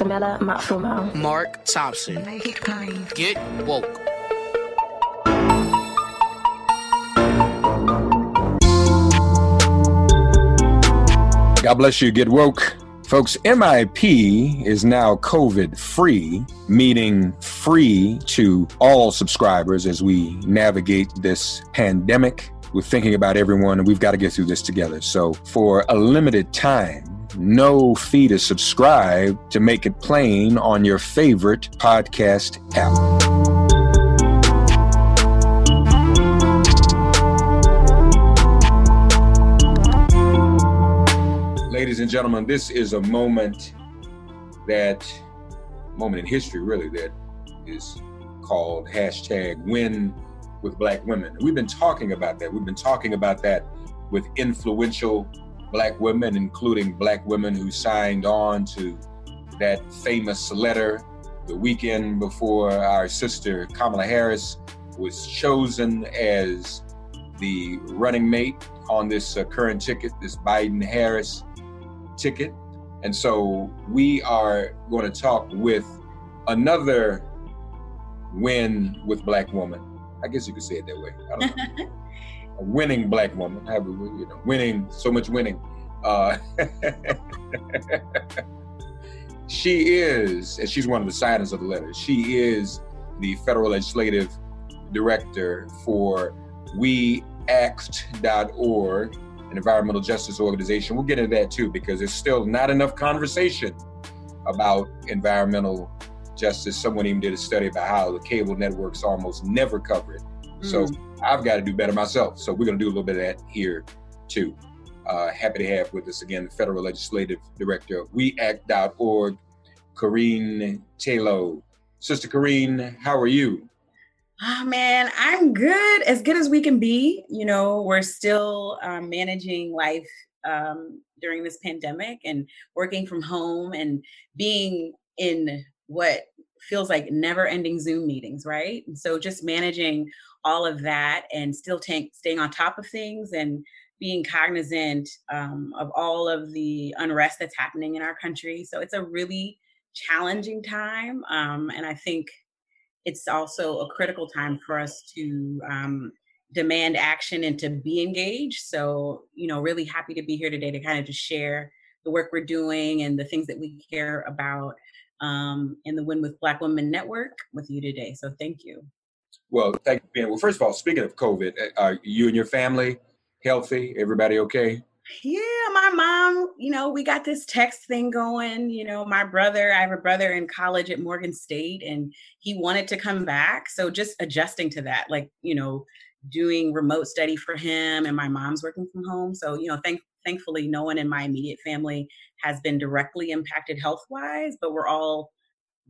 With Masamela Matfumo. Mark Thompson. Make it plain. Get woke. God bless you. Get woke. Folks, MIP is now COVID free, meaning free to all subscribers as we navigate this pandemic. We're thinking about everyone and we've got to get through this together. So, for a limited time, no fee to subscribe to make it plain on your favorite podcast app. Ladies and gentlemen, this is a moment that, moment in history really, that is called hashtag win with black women. We've been talking about that. We've been talking about that with influential black women, including black women who signed on to that famous letter the weekend before our sister Kamala Harris was chosen as the running mate on this uh, current ticket, this Biden Harris ticket. And so we are going to talk with another win with black woman. I guess you could say it that way. I a winning black woman, have you know, winning so much winning. Uh, she is, and she's one of the signers of the letter. She is the federal legislative director for WeAct.org, an environmental justice organization. We'll get into that too because there's still not enough conversation about environmental justice. Someone even did a study about how the cable networks almost never cover it. So I've got to do better myself. So we're going to do a little bit of that here too. Uh, happy to have with us again the federal legislative director of WeAct.org, Kerene Tayloe. Sister Kerene, how are you? Oh man, I'm good, as good as we can be. You know, we're still um, managing life um, during this pandemic and working from home and being in what feels like never ending Zoom meetings, right? And so just managing all of that and still t- staying on top of things and being cognizant um, of all of the unrest that's happening in our country. So it's a really challenging time. Um, and I think it's also a critical time for us to um, demand action and to be engaged. So, you know, really happy to be here today to kind of just share the work we're doing and the things that we care about um, in the Win with Black Women Network with you today. So thank you. Well, thank you, Ben. Well, first of all, speaking of COVID, uh, are you and your family healthy? Everybody okay? Yeah, my mom, you know, we got this text thing going. You know, my brother, I have a brother in college at Morgan State and he wanted to come back. So just adjusting to that, like, you know, doing remote study for him and my mom's working from home. So, you know, thank thankfully no one in my immediate family has been directly impacted health wise, but we're all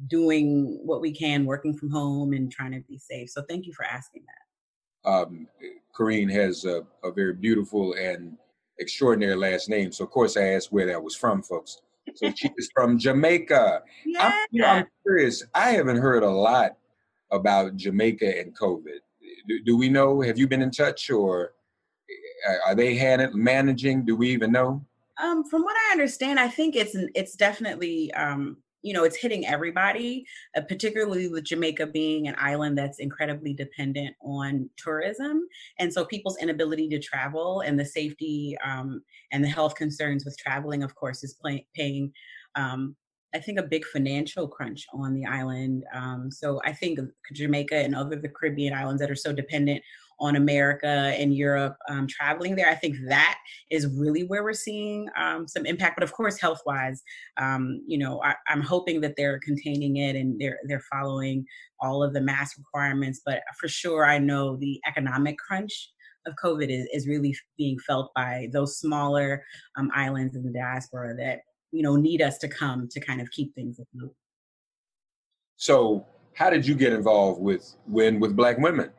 doing what we can working from home and trying to be safe. So thank you for asking that. Um, Kerene has a, a, very beautiful and extraordinary last name. So, of course, I asked where that was from, folks. So, she is from Jamaica. Yeah. I'm, you know, I'm, curious. I haven't heard a lot about Jamaica and COVID. Do, do we know? Have you been in touch or are they managing? Do we even know? Um, from what I understand, I think it's it's definitely um, you know it's hitting everybody, uh, particularly with Jamaica being an island that's incredibly dependent on tourism, and so people's inability to travel and the safety um, and the health concerns with traveling, of course, is play, paying. Um, I think a big financial crunch on the island. Um, so I think Jamaica and other the Caribbean islands that are so dependent on America and Europe um, traveling there. I think that is really where we're seeing um, some impact. But of course, health wise, um, you know, I, am hoping that they're containing it and they're they're following all of the mask requirements. But for sure, I know the economic crunch of COVID is, is really being felt by those smaller um, islands in the diaspora that you know need us to come to kind of keep things afloat. So, how did you get involved with win with Black women?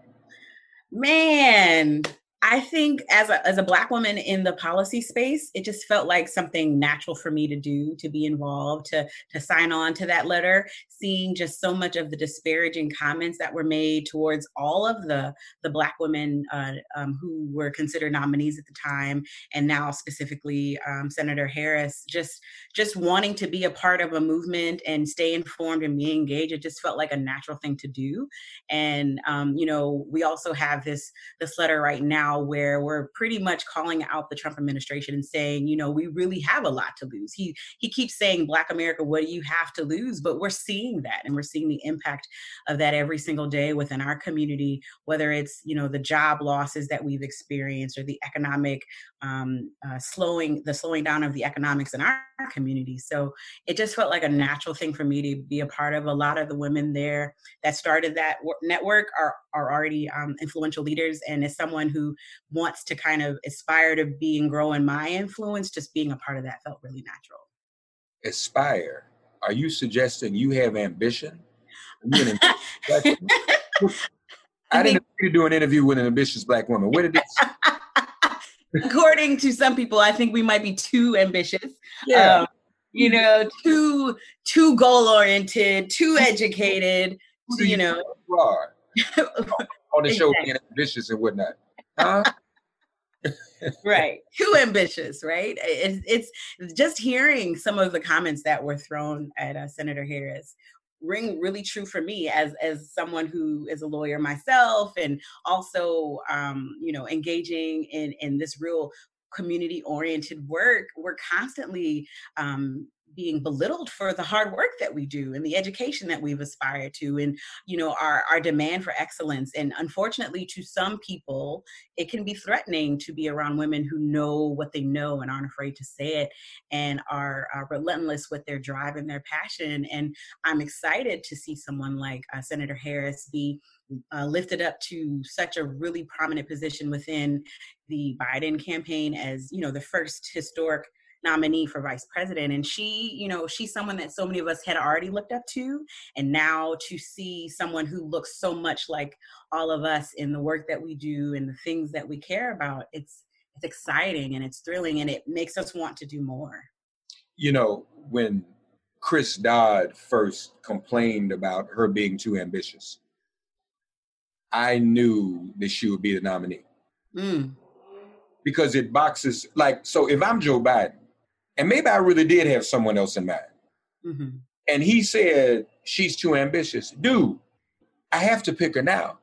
Man, I think as a as a black woman in the policy space, it just felt like something natural for me to do, to be involved, to to sign on to that letter, seeing just so much of the disparaging comments that were made towards all of the the black women uh, um, who were considered nominees at the time, and now specifically um, Senator Harris, just just wanting to be a part of a movement and stay informed and be engaged. It just felt like a natural thing to do, and um, you know, we also have this this letter right now now where we're pretty much calling out the Trump administration and saying, you know, we really have a lot to lose. He he keeps saying, Black America, what do you have to lose? But we're seeing that and we're seeing the impact of that every single day within our community, whether it's, you know, the job losses that we've experienced or the economic um, uh, slowing, the slowing down of the economics in our community. So it just felt like a natural thing for me to be a part of. A lot of the women there that started that network are, are already um, influential leaders. And as someone who wants to kind of aspire to be and grow in my influence, just being a part of that felt really natural. Aspire? Are you suggesting you have ambition? I didn't think, do an interview with an ambitious black woman. Where did this? According to some people, I think we might be too ambitious. Yeah. Um, you know, too too goal oriented, too educated. you know, you are on the show being ambitious and whatnot. Huh? right too ambitious right it's, it's just hearing some of the comments that were thrown at uh, senator harris ring really true for me as as someone who is a lawyer myself and also um, you know engaging in in this real community oriented work we're constantly um, being belittled for the hard work that we do and the education that we've aspired to and you know our, our demand for excellence. And unfortunately to some people it can be threatening to be around women who know what they know and aren't afraid to say it and are, are relentless with their drive and their passion. And i'm excited to see someone like uh, senator harris be uh, lifted up to such a really prominent position within the biden campaign as you know the first historic nominee for vice president. And she you know she's someone that so many of us had already looked up to. And now to see someone who looks so much like all of us in the work that we do and the things that we care about it's it's exciting and it's thrilling and it makes us want to do more. You know when chris dodd first complained about her being too ambitious i knew that she would be the nominee. Mm. because it boxes like so if i'm joe biden and maybe I really did have someone else in mind. Mm-hmm. And he said, She's too ambitious. Dude, I have to pick her now.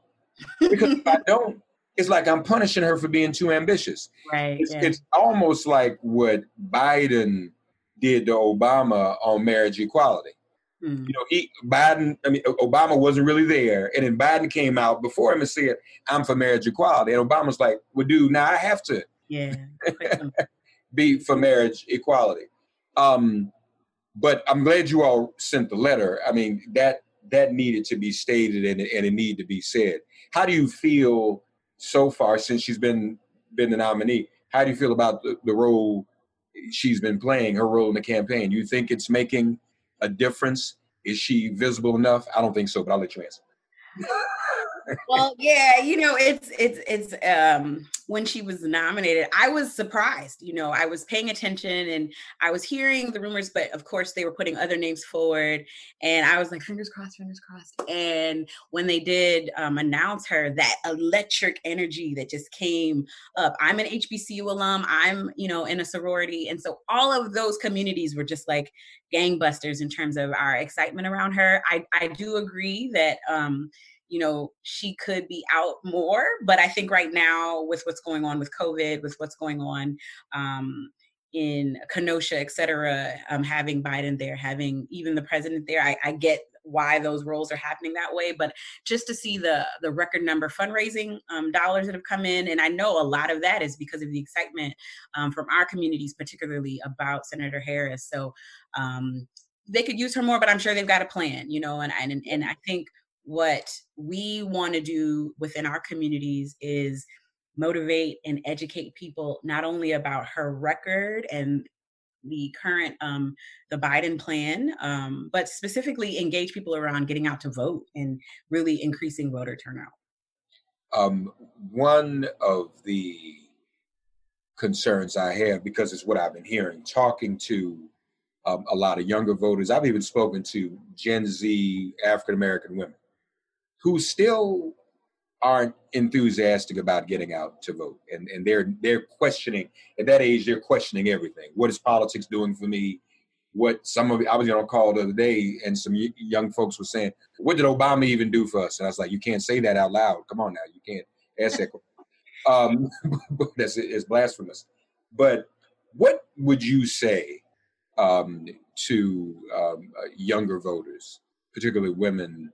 Because if I don't, it's like I'm punishing her for being too ambitious. Right. It's, yeah. it's almost like what Biden did to Obama on marriage equality. Mm. You know, he Biden, I mean, Obama wasn't really there, and then Biden came out before him and said, "I'm for marriage equality," and Obama's like, "Well, dude, now I have to." Yeah. be for marriage equality. Um, but I'm glad you all sent the letter. I mean, that that needed to be stated and, and it needed to be said. How do you feel so far since she's been been the nominee? How do you feel about the, the role she's been playing, her role in the campaign? You think it's making a difference? Is she visible enough? I don't think so, but I'll let you answer. well, yeah, you know, it's it's it's um when she was nominated, I was surprised. You know, I was paying attention and I was hearing the rumors, but of course they were putting other names forward, and I was like, fingers crossed, fingers crossed. And when they did um, announce her, that electric energy that just came up. I'm an HBCU alum. I'm you know in a sorority, and so all of those communities were just like gangbusters in terms of our excitement around her. I I do agree that. um you know she could be out more but i think right now with what's going on with covid with what's going on um, in kenosha et cetera um, having biden there having even the president there I, I, get why those roles are happening that way but just to see the the record number fundraising um, dollars that have come in and i know a lot of that is because of the excitement um, from our communities particularly about senator harris. So um, they could use her more but i'm sure they've got a plan you know and and, and i think what we want to do within our communities is motivate and educate people not only about her record and the current um, the Biden plan, um, but specifically engage people around getting out to vote and really increasing voter turnout. Um, one of the concerns I have, because it's what I've been hearing, talking to um, a lot of younger voters, I've even spoken to Gen Z African American women who still aren't enthusiastic about getting out to vote. And, and they're they're questioning at that age they're questioning everything. What is politics doing for me? What some of i was on a call the other day and some young folks were saying what did obama even do for us? And i was like you can't say that out loud. Come on now you can't ask that um, that's it's blasphemous. But what would you say um, to um, uh, younger voters particularly women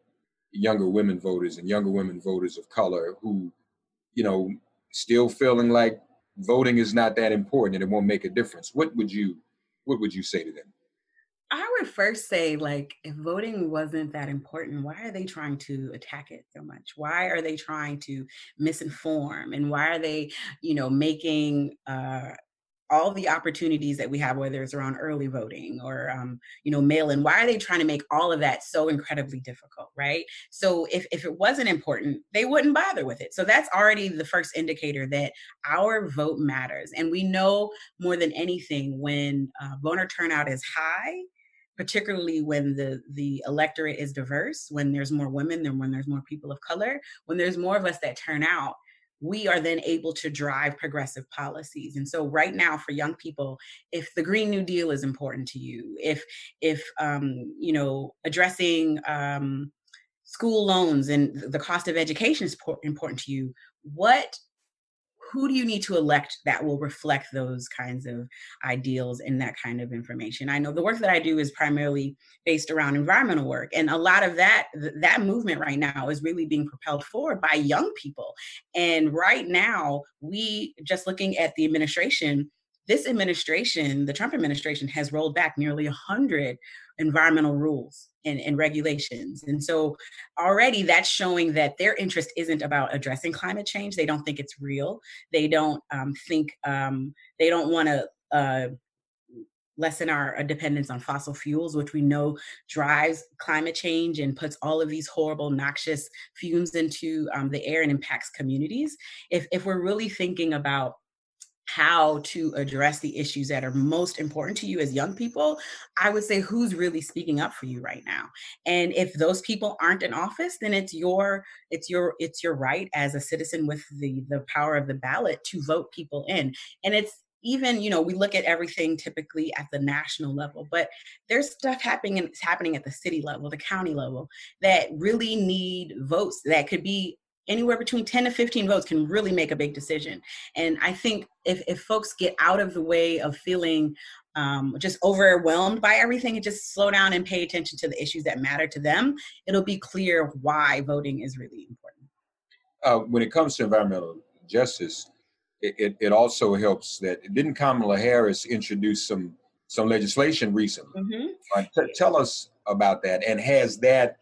younger women voters and younger women voters of color who, you know, still feeling like voting is not that important and it won't make a difference. What would you what would you say to them? I would first say, like, if voting wasn't that important, why are they trying to attack it so much? Why are they trying to misinform? And why are they, you know, making uh, all the opportunities that we have, whether it's around early voting or um, you know mail-in, why are they trying to make all of that so incredibly difficult, right? So if if it wasn't important, they wouldn't bother with it. So that's already the first indicator that our vote matters, and we know more than anything when uh, voter turnout is high particularly when the the electorate is diverse when there's more women than when there's more people of color when there's more of us that turn out we are then able to drive progressive policies. And so right now for young people if the green new deal is important to you if if um, you know addressing um, school loans and the cost of education is important to you what who do you need to elect that will reflect those kinds of ideals and that kind of information? I know the work that i do is primarily based around environmental work and a lot of that that movement right now is really being propelled forward by young people. And right now we just looking at the administration this administration, the Trump administration, has rolled back nearly 100 environmental rules and, and, regulations. And so already that's showing that their interest isn't about addressing climate change. They don't think it's real. They don't um, think, um, they don't want to. Uh, lessen our dependence on fossil fuels, which we know drives climate change and puts all of these horrible, noxious fumes into um, the air and impacts communities. If, if we're really thinking about how to address the issues that are most important to you as young people, I would say who's really speaking up for you right now. And if those people aren't in office, then it's your it's your it's your right as a citizen with the the power of the ballot to vote people in. And it's even you know we look at everything typically at the national level but there's stuff happening it's happening at the city level the county level that really need votes that could be anywhere between 10 to 15 votes can really make a big decision. And I think if, if folks get out of the way of feeling um, just overwhelmed by everything and just slow down and pay attention to the issues that matter to them, it'll be clear why voting is really important. Uh, when it comes to environmental justice, it, it, it, also helps that didn't Kamala Harris introduce some some legislation recently? Mm-hmm. Uh, t- tell us about that, and has that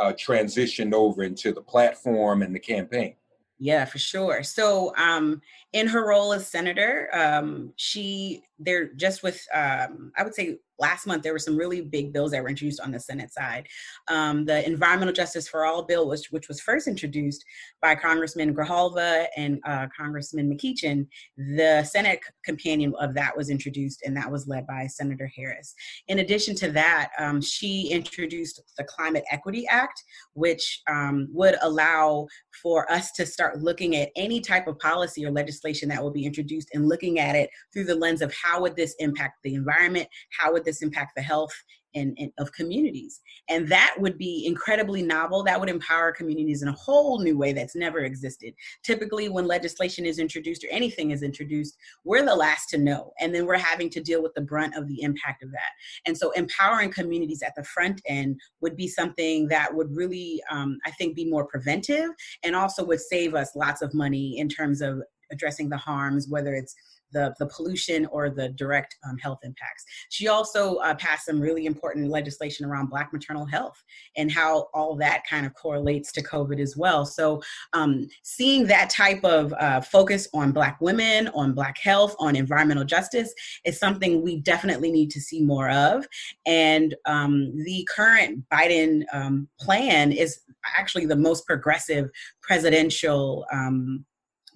uh, transitioned over into the platform and the campaign. Yeah, for sure. So, um, in her role as senator, um, she they're just with um, I would say last month there were some really big bills that were introduced on the Senate side. Um, the Environmental Justice for All bill, which, which was first introduced by Congressman Grijalva and uh, Congressman McEachin, the Senate companion of that was introduced, and that was led by Senator Harris. In addition to that, um, she introduced the Climate Equity Act, which um, would allow for us to start looking at any type of policy or legislation that will be introduced and looking at it through the lens of how would this impact the environment, how would this impact the health and, and, of communities? And that would be incredibly novel. That would empower communities in a whole new way that's never existed. Typically when legislation is introduced or anything is introduced we're the last to know and then we're having to deal with the brunt of the impact of that. And so empowering communities at the front end would be something that would really um, i think be more preventive and also would save us lots of money in terms of addressing the harms whether it's the, the pollution or the direct um, health impacts. She also uh, passed some really important legislation around Black maternal health and how all that kind of correlates to COVID as well. So, um, seeing that type of uh, focus on Black women, on Black health, on environmental justice is something we definitely need to see more of. And um, the current Biden um, plan is actually the most progressive presidential um,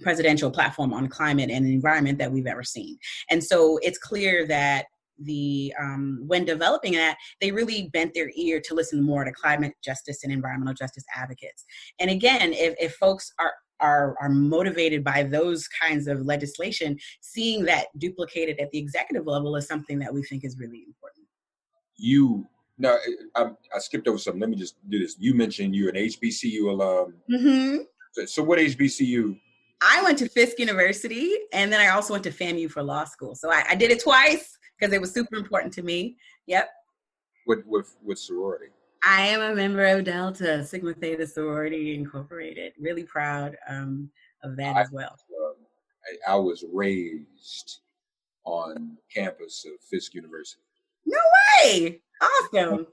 presidential platform on climate and environment that we've ever seen. And so it's clear that the um, when developing that they really bent their ear to listen more to climate justice and environmental justice advocates. And again if, if folks are are, are motivated by those kinds of legislation seeing that duplicated at the executive level is something that we think is really important. You now I, I skipped over something. Let me just do this. You mentioned you're an hbcu alum. Mm-hmm. so, so what hbcu I went to Fisk University and then I also went to FAMU for law school. So I, I did it twice because it was super important to me. Yep. With with with sorority? I am a member of Delta Sigma Theta Sorority Incorporated. Really proud um, of that I, as well. Um, I, I, was raised on campus of Fisk University. No way! Awesome.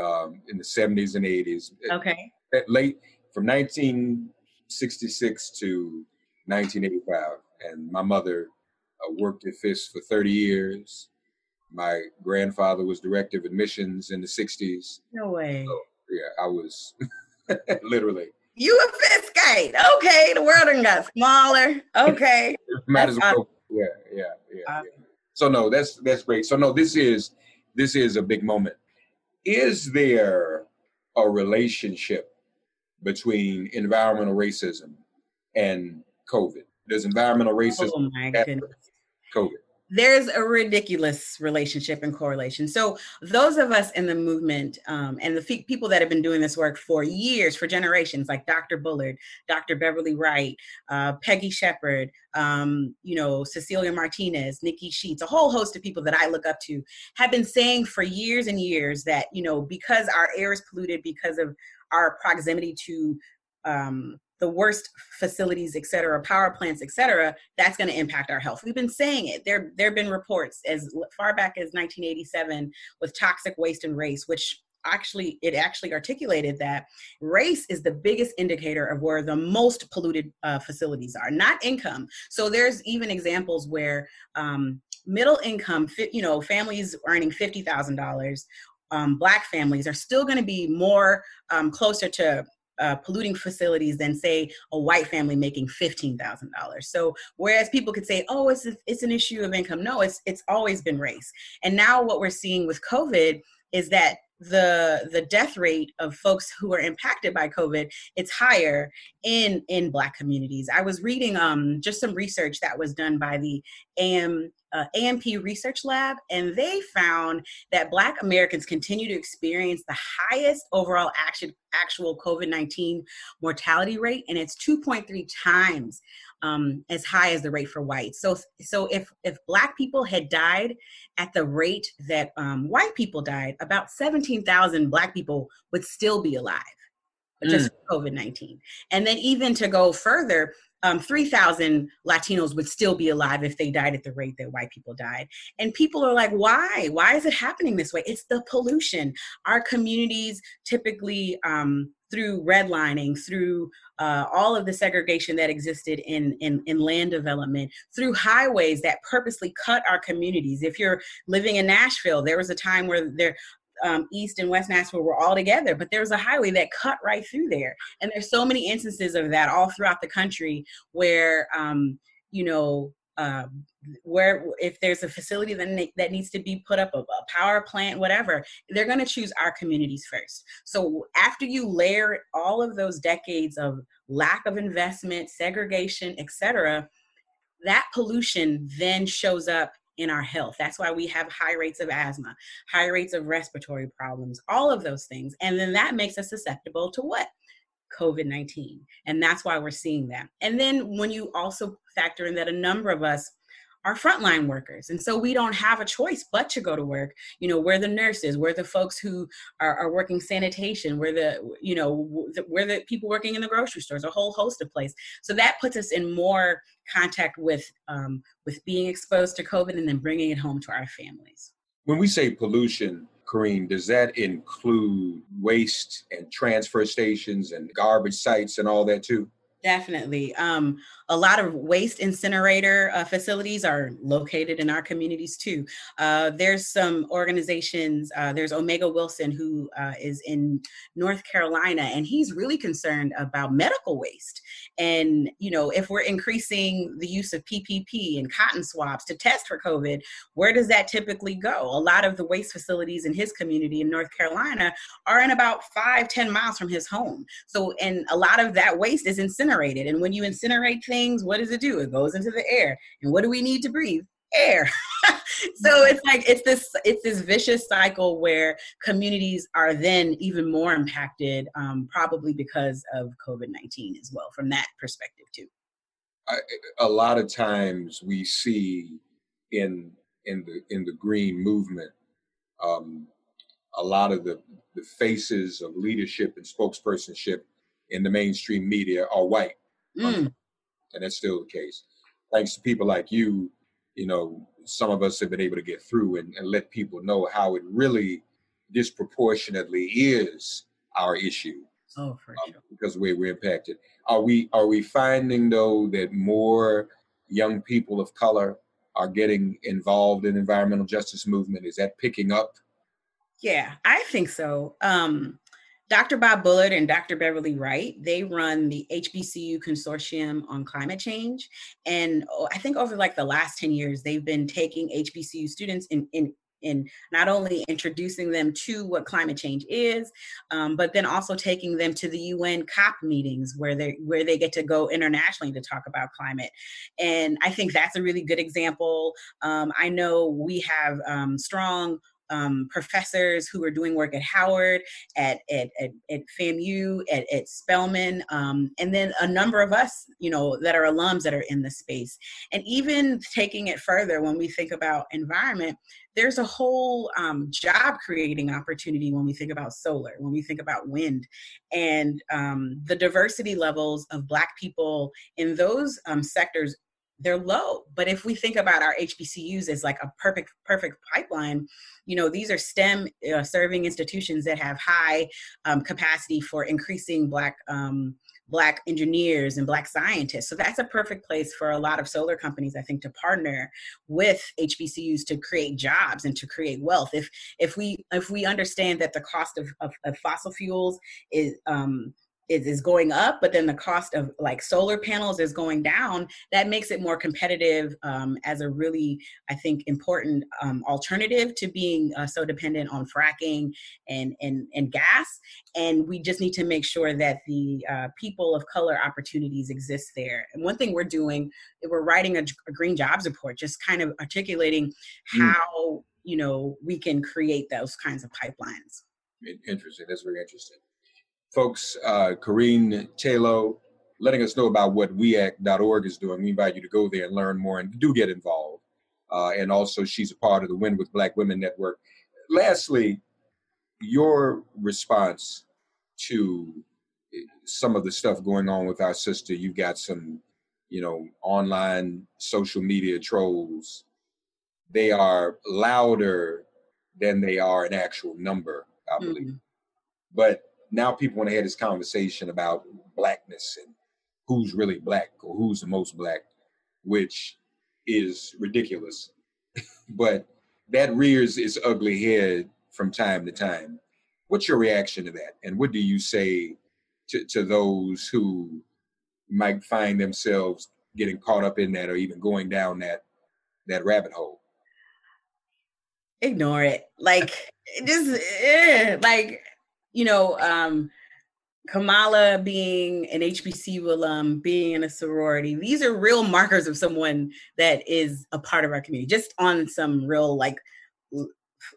um, in the seventies and eighties. Okay. late from nineteen sixty six to 1985, and my mother uh, worked at Fisk for 30 years. My grandfather was director of admissions in the 60s. No way. So, yeah, I was literally. You a Fiskite. Okay, the world done got smaller. Okay. Might as well. Yeah, yeah, yeah, yeah. So no, that's that's great. So no, this is this is a big moment. Is there a relationship between environmental racism and COVID. There's environmental racism. Oh my goodness. COVID. There's a ridiculous relationship and correlation. So, those of us in the movement um, and the people that have been doing this work for years, for generations, like Dr. Bullard, Dr. Beverly Wright, uh, Peggy Shepard, um, you know, Cecilia Martinez, Nicky Sheats, a whole host of people that I look up to, have been saying for years and years that, you know, because our air is polluted because of our proximity to um, the worst facilities, et cetera, power plants, et cetera, that's going to impact our health. We've been saying it. There, there have been reports as far back as 1987 with toxic waste and race, which actually it actually articulated that race is the biggest indicator of where the most polluted uh, facilities are not income so there's even examples where um, middle income you know families earning $50000 um, black families are still going to be more um, closer to uh, polluting facilities than say a white family making fifteen thousand dollars. So whereas people could say, "Oh, it's it's an issue of income," no, it's it's always been race. And now what we're seeing with COVID is that the the death rate of folks who are impacted by covid it's higher in in black communities. I was reading um just some research that was done by the am uh, APM research lab and they found that black americans continue to experience the highest overall action, actual covid-19 mortality rate and it's 2.3 times um, as high as the rate for whites. So, so if if black people had died at the rate that um, white people died, about seventeen thousand black people would still be alive, just mm. COVID nineteen. And then even to go further, um, 3,000 Latinos would still be alive if they died at the rate that white people died. And people are like, why? Why is it happening this way? It's the pollution. Our communities typically um, through redlining, through uh, all of the segregation that existed in, in, in land development, through highways that purposely cut our communities. If you're living in Nashville, there was a time where there um, East and West Nashville were all together, but there was a highway that cut right through there. And there's so many instances of that all throughout the country where, um, you know, uh, where if there's a facility that, that needs to be put up a, a power plant whatever they're going to choose our communities first. So after you layer all of those decades of lack of investment segregation etc that pollution then shows up in our health. That's why we have high rates of asthma high rates of respiratory problems all of those things. And then that makes us susceptible to what COVID 19. And that's why we're seeing that. And then when you also factor in that a number of us are frontline workers. And so we don't have a choice but to go to work. You know, we're the nurses, we're the folks who are, are working sanitation, we're the, you know, we're the people working in the grocery stores, a whole host of places. So that puts us in more contact with, um, with being exposed to COVID and then bringing it home to our families. When we say pollution, Kerene, does that include waste and transfer stations and garbage sites and all that too? Definitely. Um, a lot of waste incinerator uh, facilities are located in our communities too. Uh, there's some organizations, uh, there's Omega Wilson, who uh, is in North Carolina, and he's really concerned about medical waste. And, you know, if we're increasing the use of PPP and cotton swabs to test for COVID, where does that typically go? A lot of the waste facilities in his community in North Carolina are in about five, ten miles from his home. So, and a lot of that waste is incinerated. And when you incinerate things, things, what does it do? It goes into the air. And what do we need to breathe? Air. so it's like it's this it's this vicious cycle where communities are then even more impacted, um, probably because of COVID nineteen as well. From that perspective too. I, a lot of times we see in in the in the green movement um, a lot of the the faces of leadership and spokespersonship in the mainstream media are white. Mm and that's still the case. Thanks to people like you, you know, some of us have been able to get through and, and let people know how it really disproportionately is our issue. Oh, for um, sure. Because the way we're impacted. Are we are we finding though that more young people of color are getting involved in environmental justice movement? Is that picking up? Yeah, I think so. Um, Dr. Bob Bullard and Dr. Beverly Wright, they run the HBCU Consortium on Climate Change. And oh, I think over like the last 10 years, they've been taking HBCU students in, in in not only introducing them to what climate change is, um, but then also taking them to the UN COP meetings where they where they get to go internationally to talk about climate. And I think that's a really good example. Um, I know we have um, strong um, professors who are doing work at Howard, at at, at, at FAMU, at, at Spelman, um, and then a number of us, you know, that are alums that are in the space. And even taking it further, when we think about environment, there's a whole um, job creating opportunity when we think about solar, when we think about wind, and um, the diversity levels of Black people in those um, sectors they're low. But if we think about our HBCUs as like a perfect perfect pipeline, you know, these are STEM uh, serving institutions that have high um, capacity for increasing Black um, Black engineers and Black scientists. So that's a perfect place for a lot of solar companies, I think, to partner with HBCUs to create jobs and to create wealth. If if we if we understand that the cost of, of, of fossil fuels is um, is, is going up, but then the cost of like solar panels is going down, that makes it more competitive um, as a really, I think, important um, alternative to being uh, so dependent on fracking and, and, and gas. And we just need to make sure that the uh, people of color opportunities exist there. And one thing we're doing, we're writing a, a green jobs report, just kind of articulating mm. how, you know, we can create those kinds of pipelines. Interesting. That's very interesting folks, uh, Kerene Tayloe, letting us know about what weact.org is doing. We invite you to go there and learn more and do get involved. Uh, and also, she's a part of the Win with Black Women Network. Lastly, your response to some of the stuff going on with our sister. You've got some, you know, online social media trolls. They are louder than they are an actual number, I believe. Mm-hmm. But now people want to have this conversation about blackness and who's really black or who's the most black, which is ridiculous. but that rears its ugly head from time to time. What's your reaction to that? And what do you say to, to those who might find themselves getting caught up in that or even going down that that rabbit hole? Ignore it. Like just eh, like you know, um Kamala being an HBCU alum, being in a sorority, these are real markers of someone that is a part of our community, just on some real like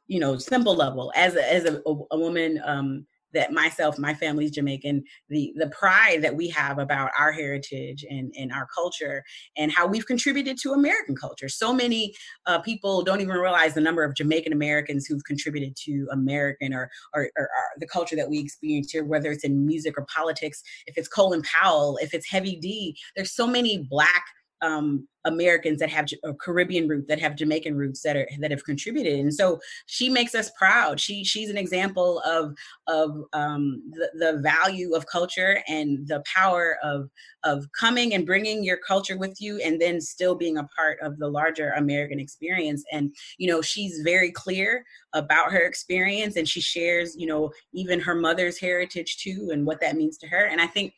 you know simple level. As a, as a, a woman um, that myself, my family's Jamaican, the the pride that we have about our heritage and, and our culture and how we've contributed to American culture. So many uh, people don't even realize the number of Jamaican Americans who've contributed to American or, or, or, or the culture that we experience here, whether it's in music or politics, if it's Colin Powell, if it's Heavy D. There's so many black um, Americans that have Caribbean roots, that have Jamaican roots, that are that have contributed, and so she makes us proud. She she's an example of of um, the, the value of culture and the power of of coming and bringing your culture with you, and then still being a part of the larger American experience. And you know, she's very clear about her experience, and she shares, you know, even her mother's heritage too, and what that means to her. And I think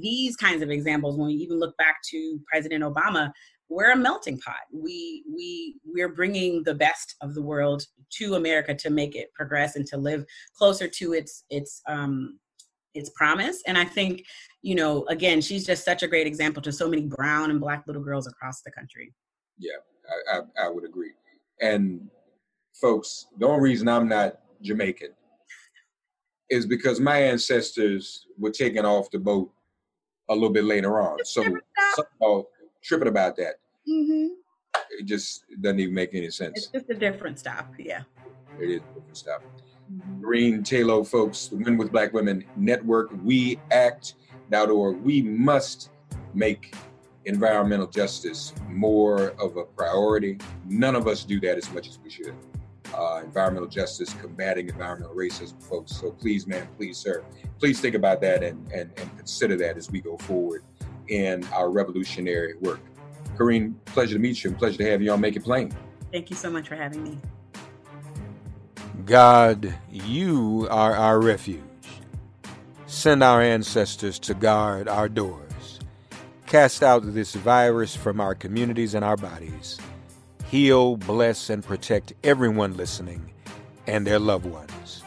these kinds of examples, when we even look back to President Obama, we're a melting pot. We we we're bringing the best of the world to America to make it progress and to live closer to its its um its promise. And I think, you know, again, she's just such a great example to so many brown and black little girls across the country. Yeah, I, I, I would agree. And folks, the only reason I'm not Jamaican is because my ancestors were taken off the boat a little bit later on. So, so tripping about that. Mm-hmm. It just doesn't even make any sense. It's just a different stop. Yeah. It is a different stop. Mm-hmm. Kerene Tayloe, folks, the Win with Black Women Network, we act.org. We must make environmental justice more of a priority. None of us do that as much as we should. Uh, environmental justice, combating environmental racism, folks. So please, man, please, sir, please think about that and, and, and consider that as we go forward in our revolutionary work. Kerene, pleasure to meet you and pleasure to have you on Make It Plain. Thank you so much for having me. God, you are our refuge. Send our ancestors to guard our doors. Cast out this virus from our communities and our bodies. Heal, bless, and protect everyone listening and their loved ones.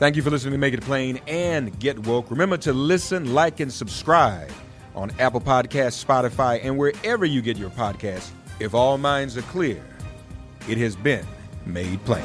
Thank you for listening to Make It Plain and Get Woke. Remember to listen, like, and subscribe on Apple Podcasts, Spotify, and wherever you get your podcasts. If all minds are clear, it has been made plain.